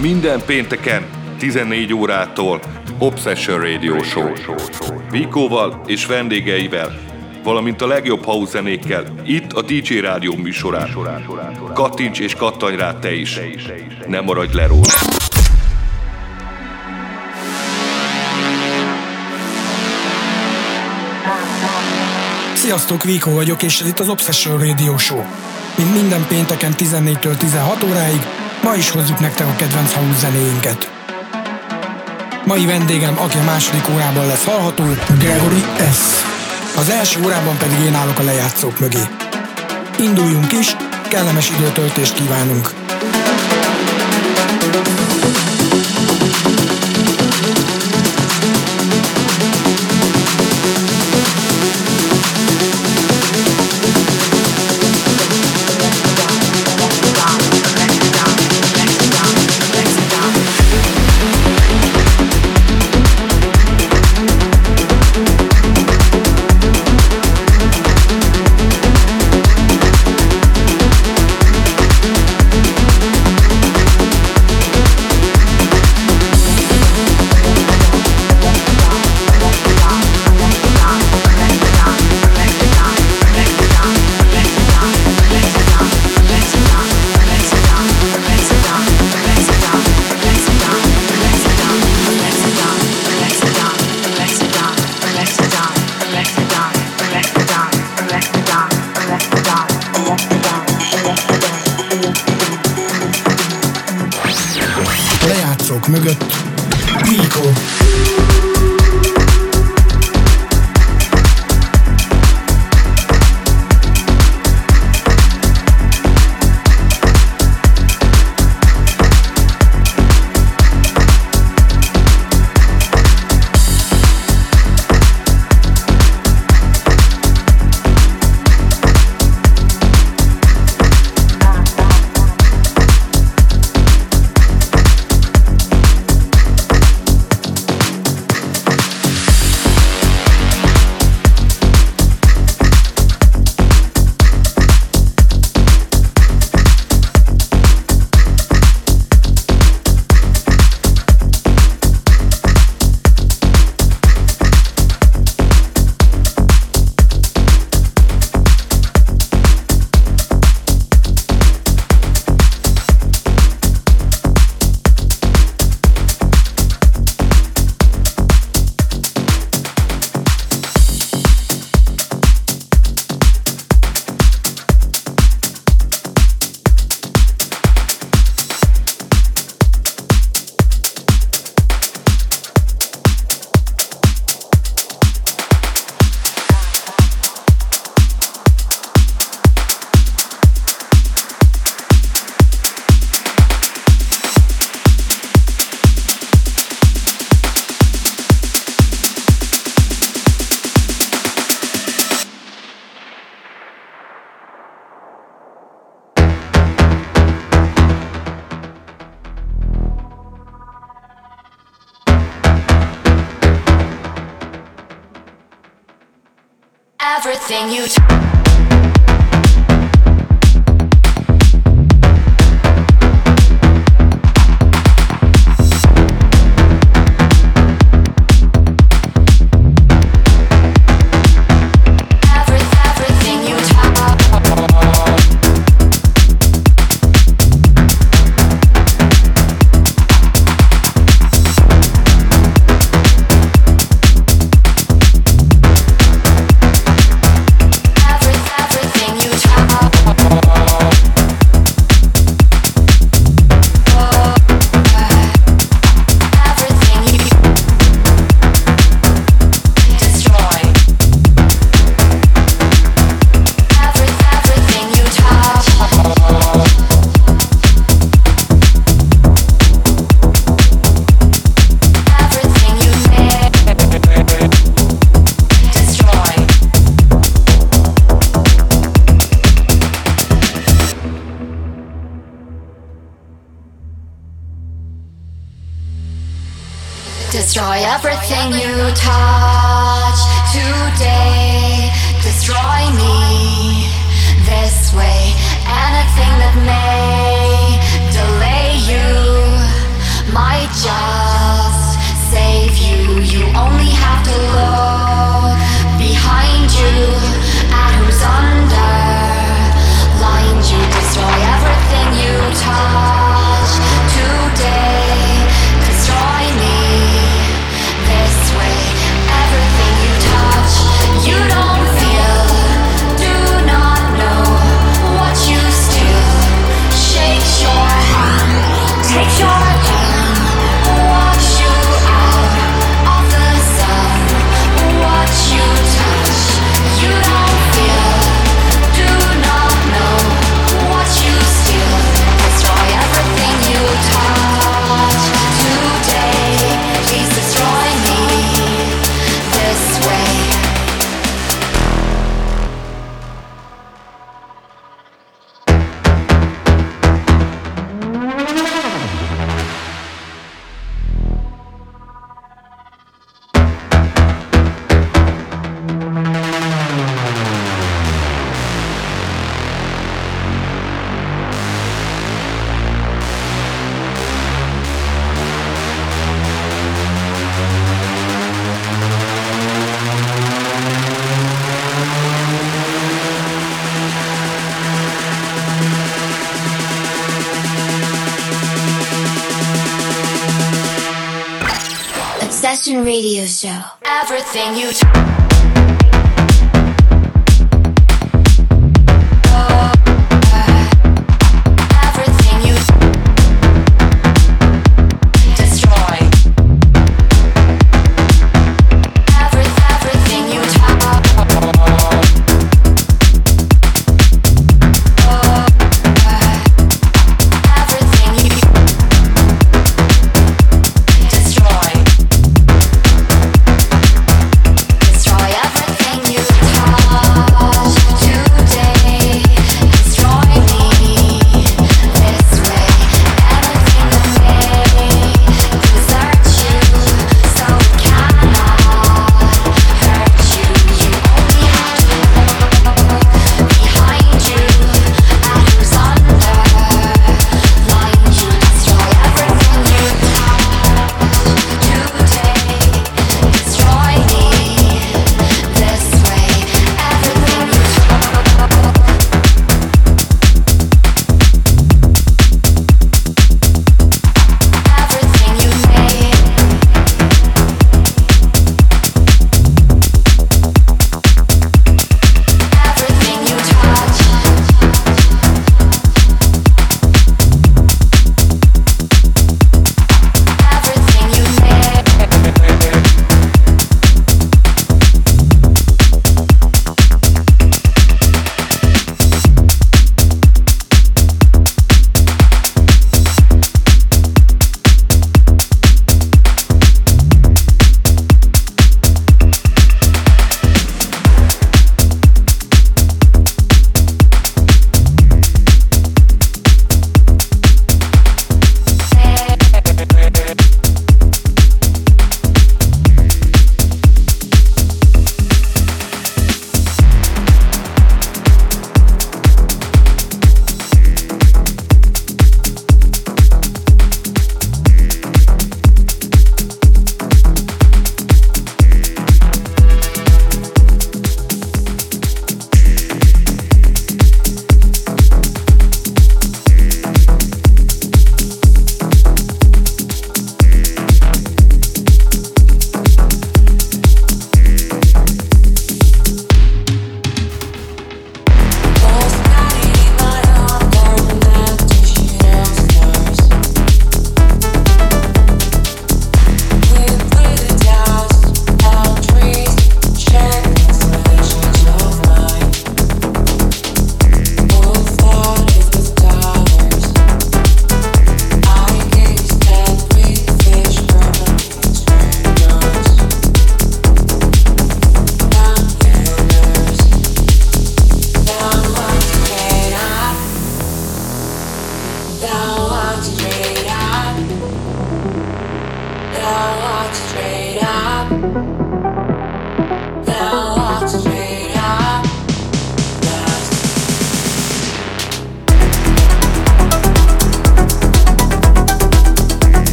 Minden pénteken 14 órától Obsession Radio Show. Vikóval és vendégeivel, valamint a legjobb house zenékkel itt a DJ Rádió műsorán. Kattints és kattanj rá te is. Nem maradj le róla. Sziasztok, Viko vagyok, és ez itt az Obsession Radio Show. Mint minden pénteken 14-től 16 óráig, ma is hozzuk nektek a kedvenc house zenéinket. Mai vendégem, aki a második órában lesz hallható, Gregory S. Az első órában pedig én állok a lejátszók mögé. Induljunk is, kellemes időtöltést kívánunk! everything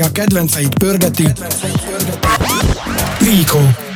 kedvenceit pörgeti. Rico.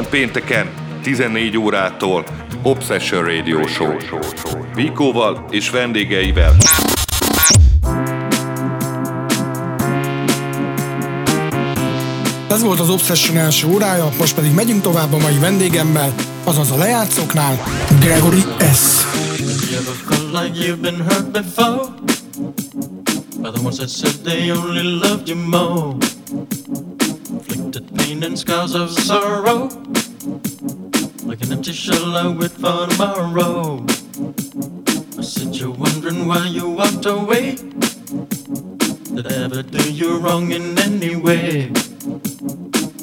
Minden pénteken 14 órától Obsession Radio Show. Vikóval és vendégeivel. Ez volt az Obsession első órája, most pedig megyünk tovább a mai vendégemmel, azaz a lejátszóknál, Gregory S. You ever felt like you've been hurt before? by the ones that said they only loved you more. Pain and scars of sorrow, like an empty shell I wait for tomorrow. I said you're wondering why you walked away. Did I ever do you wrong in any way?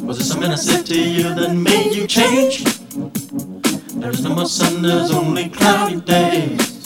Was it something I said to you that made you change? There is no more sun, there's only cloudy days.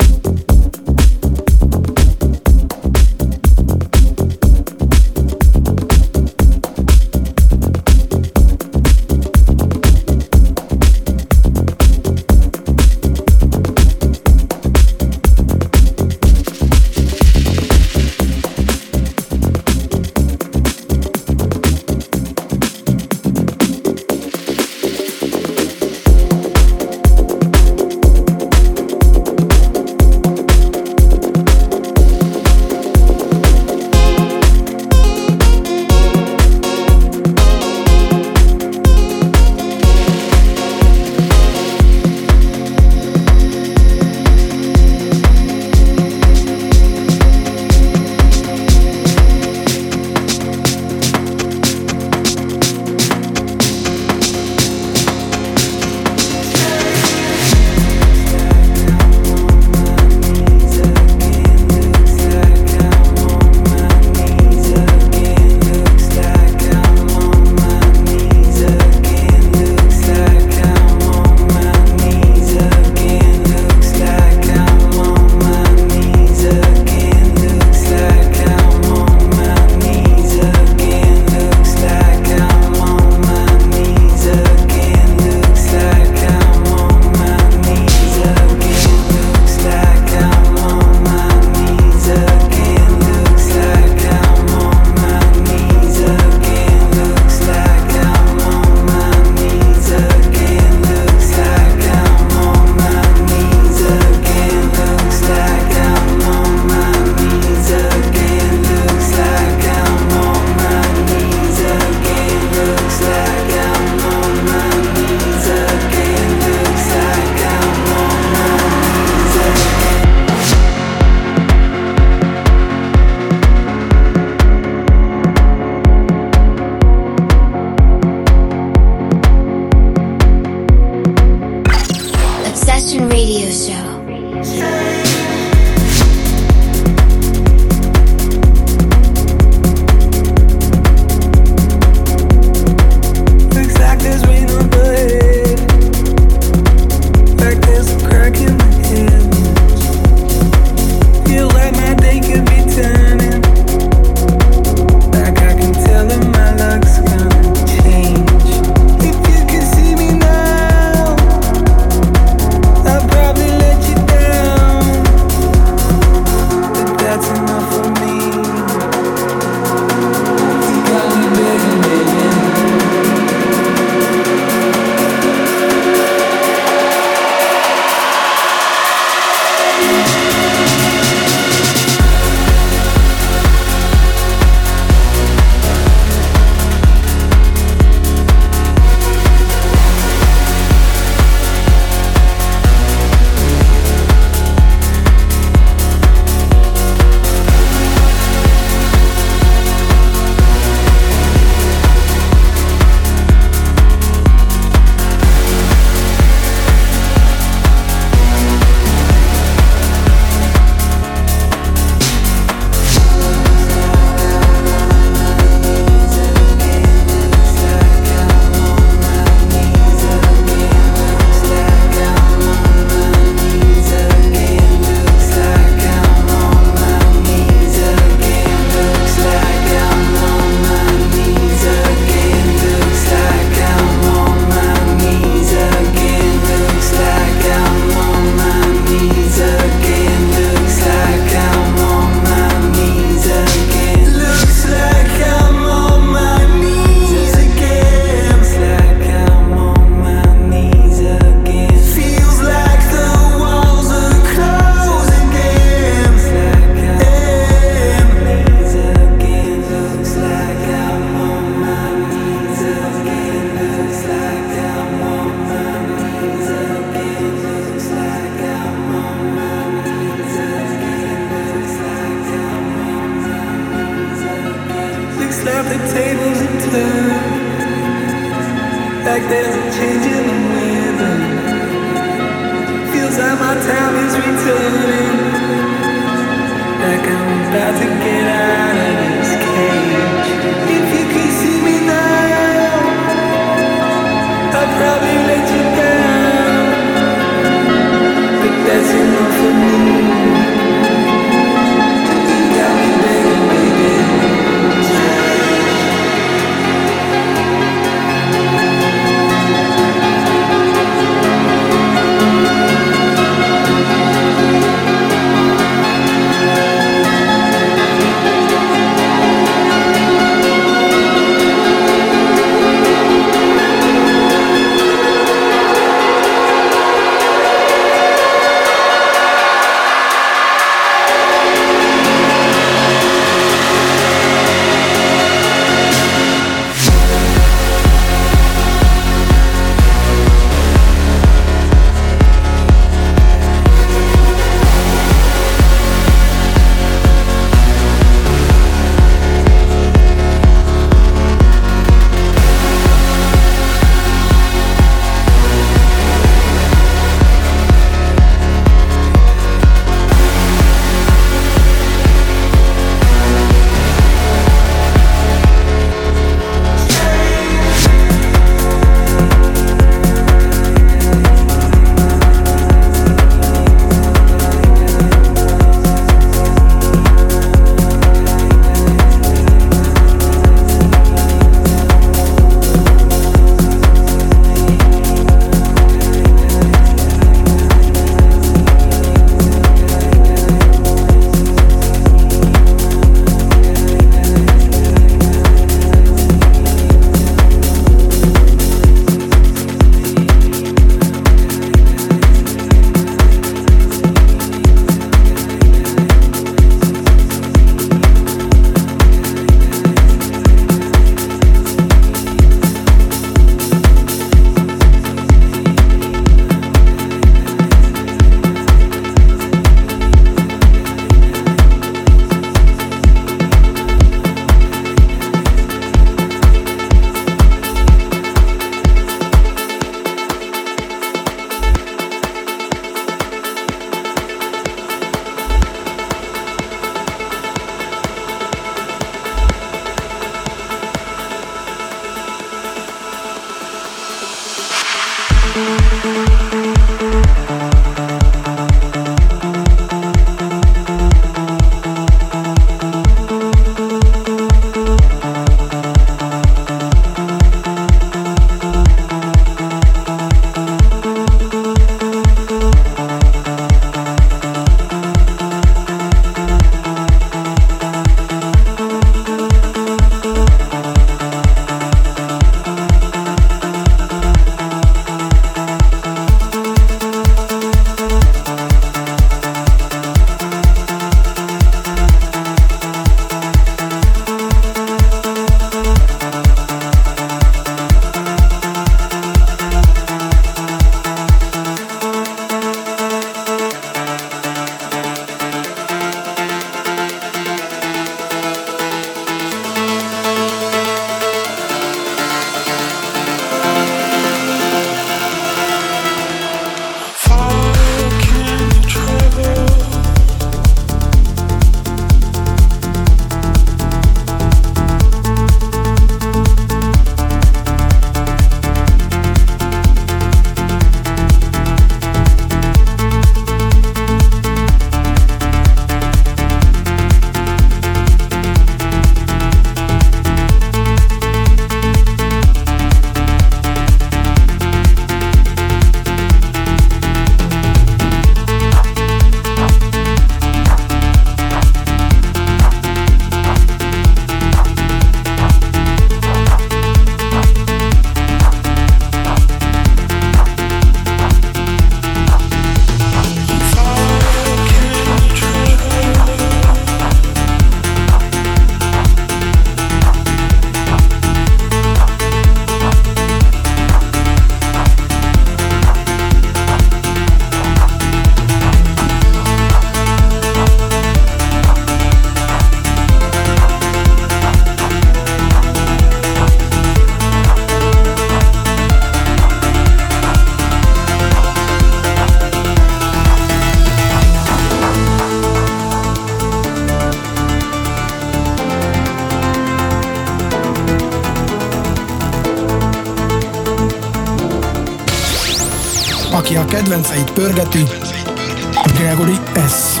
Gregory S.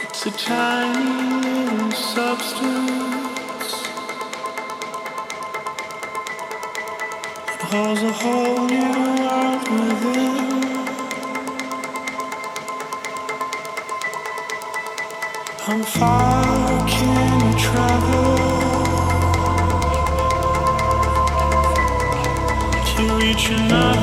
It's a tiny little substance. That holds a whole new you know.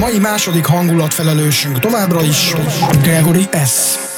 Mai második hangulatfelelősünk továbbra is Gregory S.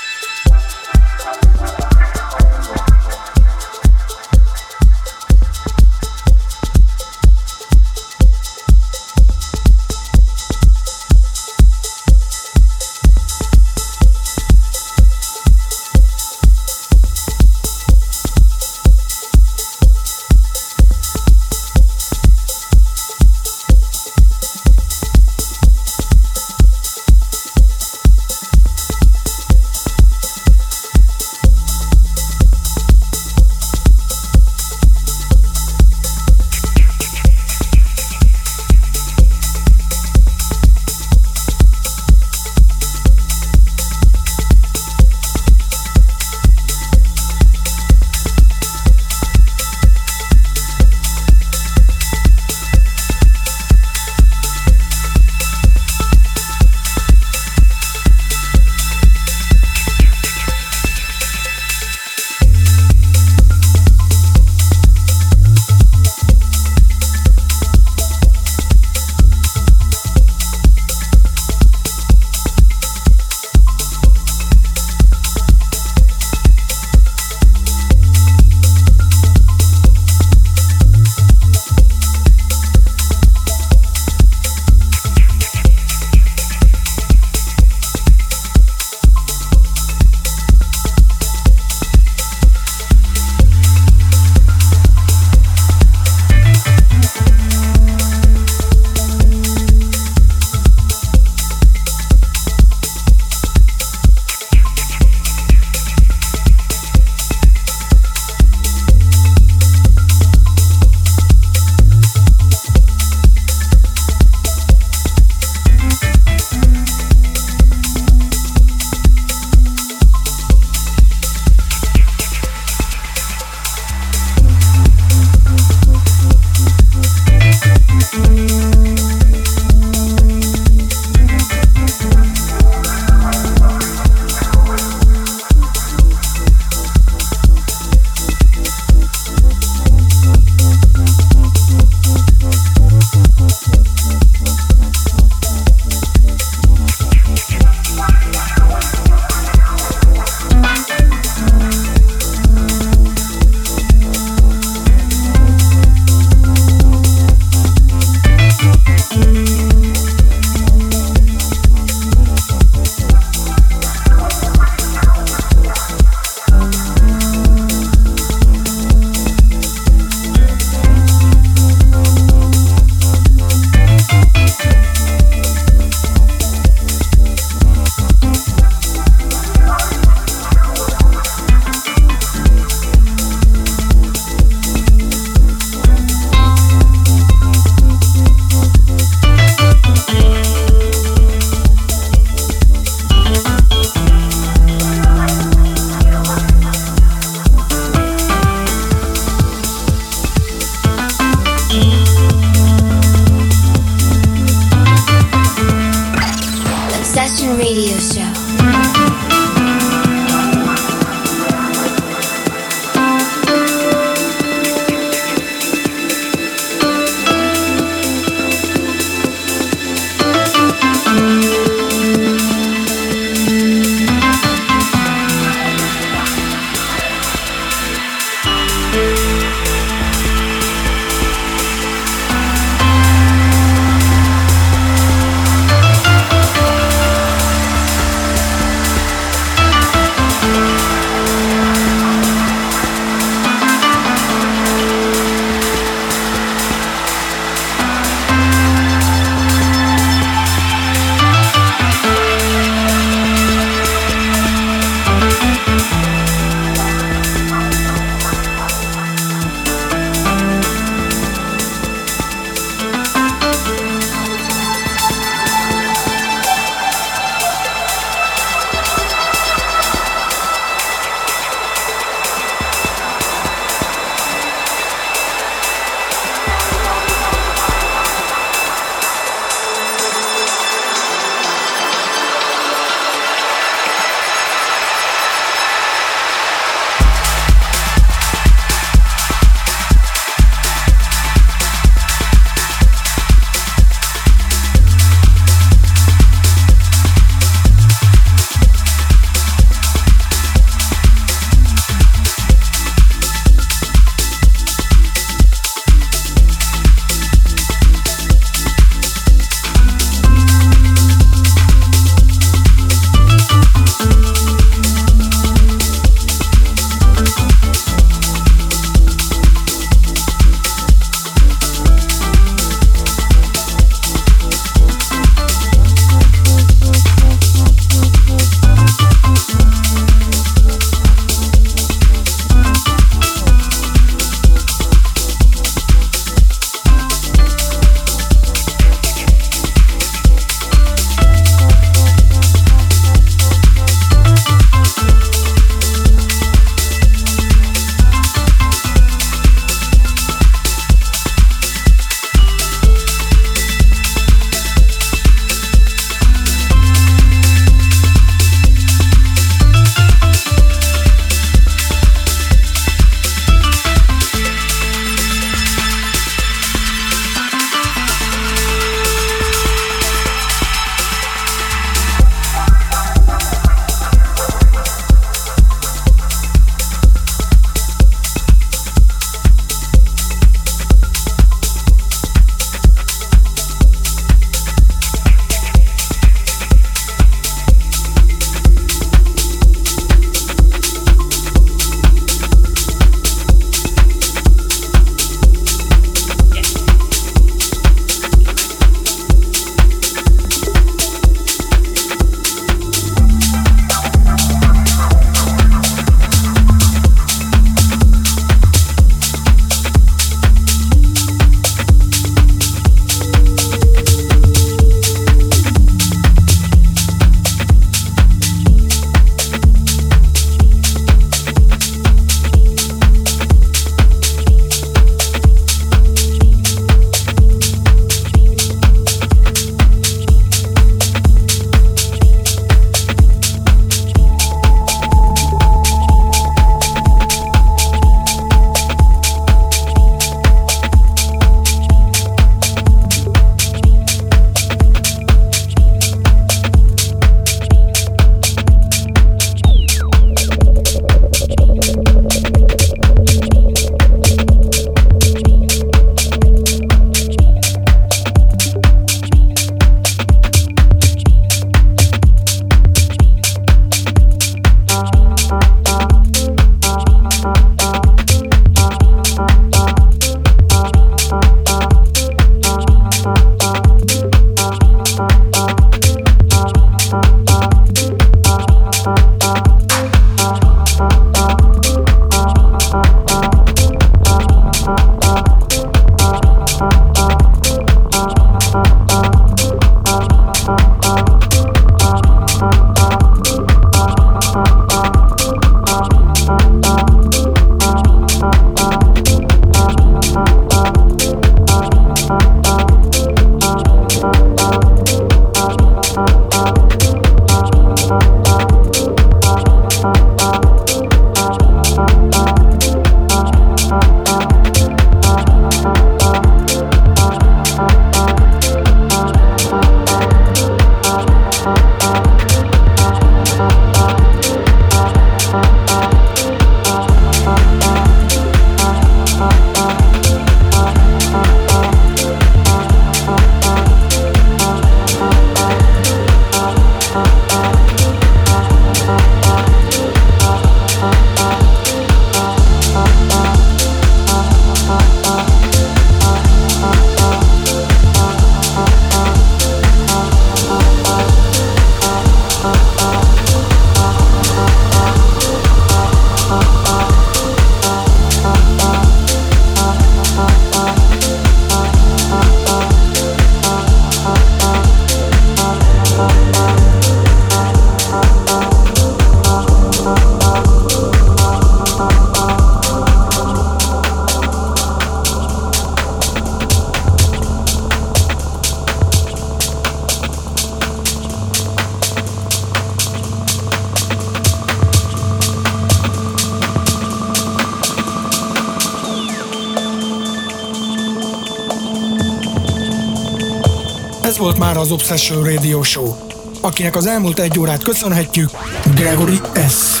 akinek az elmúlt egy órát köszönhetjük Gregory S.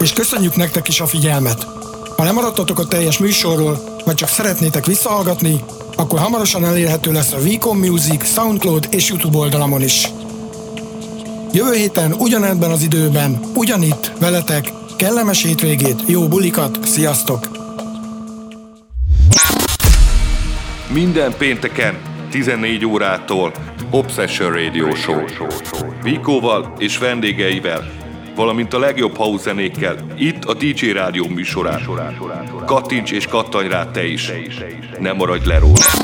És köszönjük nektek is a figyelmet. Ha lemaradtatok a teljes műsorról, vagy csak szeretnétek visszahallgatni, akkor hamarosan elérhető lesz a Vicom Music, Soundcloud és YouTube oldalamon is. Jövő héten ugyanebben az időben, ugyanitt, veletek, kellemes hétvégét, jó bulikat, sziasztok! Minden pénteken 14 órától Obsession Radio Show. Vikóval és vendégeivel, valamint a legjobb house itt a DJ Rádió műsorán. Kattints és kattanj rá te is. Ne maradj le róla.